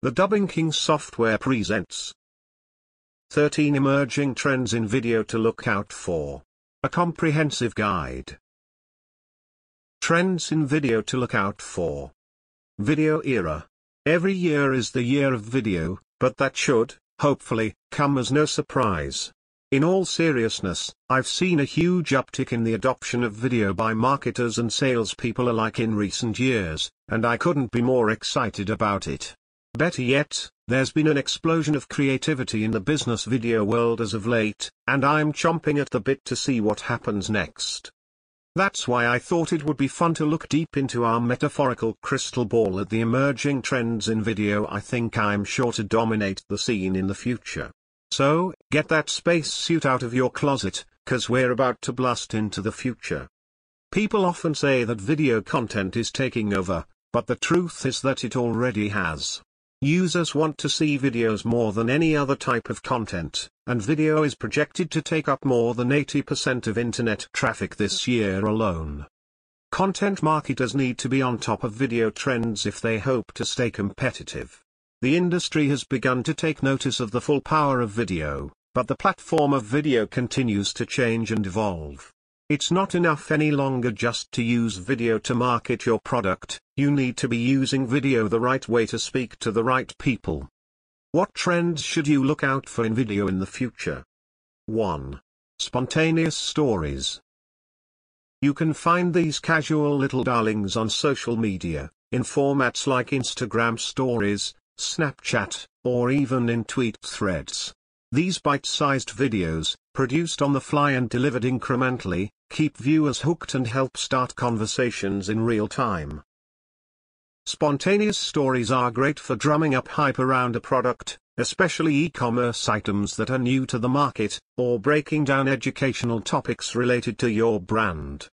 The Dubbing King software presents 13 Emerging Trends in Video to Look Out For. A comprehensive guide. Trends in Video to Look Out For. Video Era. Every year is the year of video, but that should, hopefully, come as no surprise. In all seriousness, I've seen a huge uptick in the adoption of video by marketers and salespeople alike in recent years, and I couldn't be more excited about it. Better yet, there's been an explosion of creativity in the business video world as of late, and I'm chomping at the bit to see what happens next. That's why I thought it would be fun to look deep into our metaphorical crystal ball at the emerging trends in video I think I'm sure to dominate the scene in the future. So, get that space suit out of your closet, cause we're about to blast into the future. People often say that video content is taking over, but the truth is that it already has. Users want to see videos more than any other type of content, and video is projected to take up more than 80% of internet traffic this year alone. Content marketers need to be on top of video trends if they hope to stay competitive. The industry has begun to take notice of the full power of video, but the platform of video continues to change and evolve. It's not enough any longer just to use video to market your product, you need to be using video the right way to speak to the right people. What trends should you look out for in video in the future? 1. Spontaneous stories. You can find these casual little darlings on social media, in formats like Instagram stories, Snapchat, or even in tweet threads. These bite-sized videos, produced on the fly and delivered incrementally, keep viewers hooked and help start conversations in real time. Spontaneous stories are great for drumming up hype around a product, especially e-commerce items that are new to the market, or breaking down educational topics related to your brand.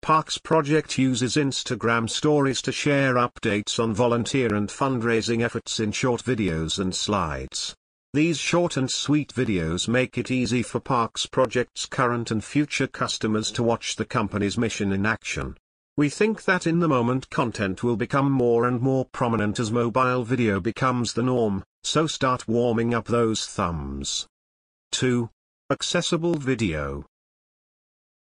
Parks Project uses Instagram stories to share updates on volunteer and fundraising efforts in short videos and slides. These short and sweet videos make it easy for Parks Project's current and future customers to watch the company's mission in action. We think that in the moment content will become more and more prominent as mobile video becomes the norm, so start warming up those thumbs. 2. Accessible video.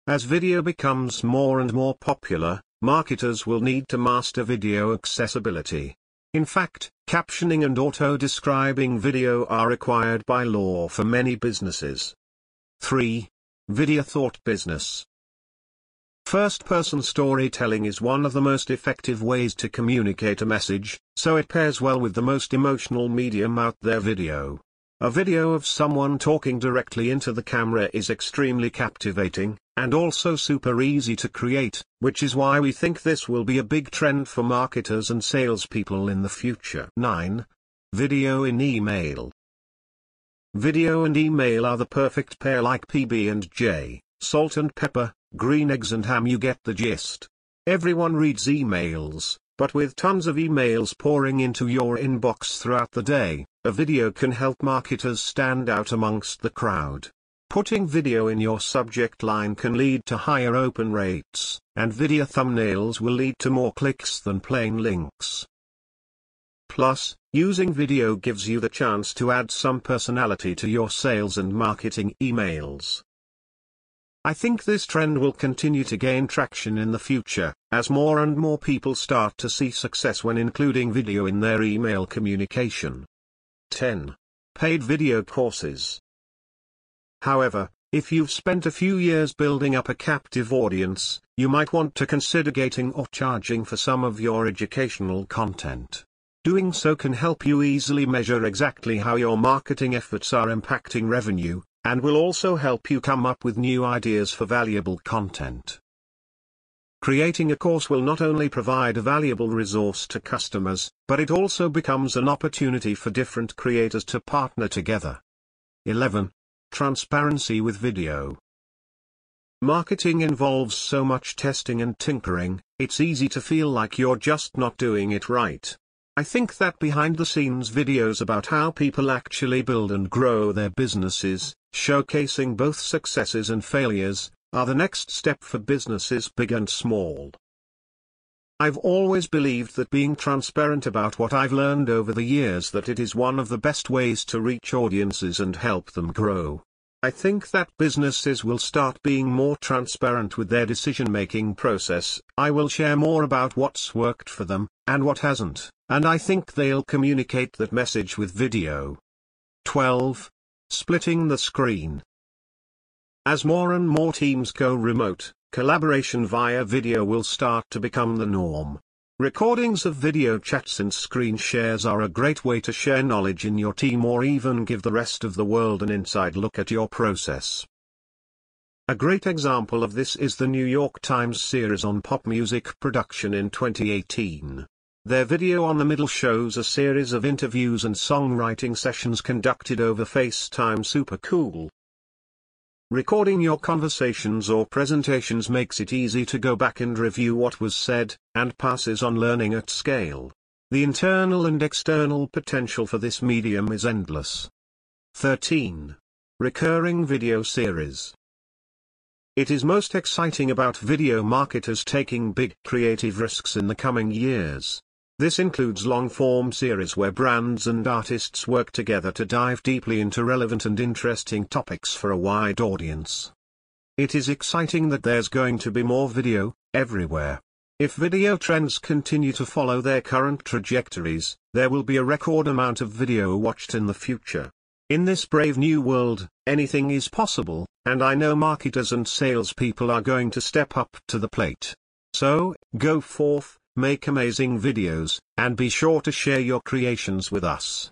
As video becomes more and more popular, marketers will need to master video accessibility. In fact, captioning and auto-describing video are required by law for many businesses. 3. Video Thought Business First-person storytelling is one of the most effective ways to communicate a message, so it pairs well with the most emotional medium out there video. A video of someone talking directly into the camera is extremely captivating, and also super easy to create, which is why we think this will be a big trend for marketers and salespeople in the future. 9. Video in email. Video and email are the perfect pair like PB and J, salt and pepper, green eggs and ham you get the gist. Everyone reads emails, but with tons of emails pouring into your inbox throughout the day, a video can help marketers stand out amongst the crowd. Putting video in your subject line can lead to higher open rates, and video thumbnails will lead to more clicks than plain links. Plus, using video gives you the chance to add some personality to your sales and marketing emails. I think this trend will continue to gain traction in the future, as more and more people start to see success when including video in their email communication. 10. Paid video courses. However, if you've spent a few years building up a captive audience, you might want to consider gating or charging for some of your educational content. Doing so can help you easily measure exactly how your marketing efforts are impacting revenue, and will also help you come up with new ideas for valuable content. Creating a course will not only provide a valuable resource to customers, but it also becomes an opportunity for different creators to partner together. 11. Transparency with video. Marketing involves so much testing and tinkering, it's easy to feel like you're just not doing it right. I think that behind the scenes videos about how people actually build and grow their businesses, showcasing both successes and failures, are the next step for businesses big and small. I've always believed that being transparent about what I've learned over the years that it is one of the best ways to reach audiences and help them grow. I think that businesses will start being more transparent with their decision-making process, I will share more about what's worked for them, and what hasn't, and I think they'll communicate that message with video. 12. Splitting the screen. As more and more teams go remote, collaboration via video will start to become the norm. Recordings of video chats and screen shares are a great way to share knowledge in your team or even give the rest of the world an inside look at your process. A great example of this is the New York Times series on pop music production in 2018. Their video on the middle shows a series of interviews and songwriting sessions conducted over FaceTime super cool. Recording your conversations or presentations makes it easy to go back and review what was said, and passes on learning at scale. The internal and external potential for this medium is endless. 13. Recurring Video Series It is most exciting about video marketers taking big creative risks in the coming years. This includes long-form series where brands and artists work together to dive deeply into relevant and interesting topics for a wide audience. It is exciting that there's going to be more video, everywhere. If video trends continue to follow their current trajectories, there will be a record amount of video watched in the future. In this brave new world, anything is possible, and I know marketers and salespeople are going to step up to the plate. So, go forth, make amazing videos, and be sure to share your creations with us.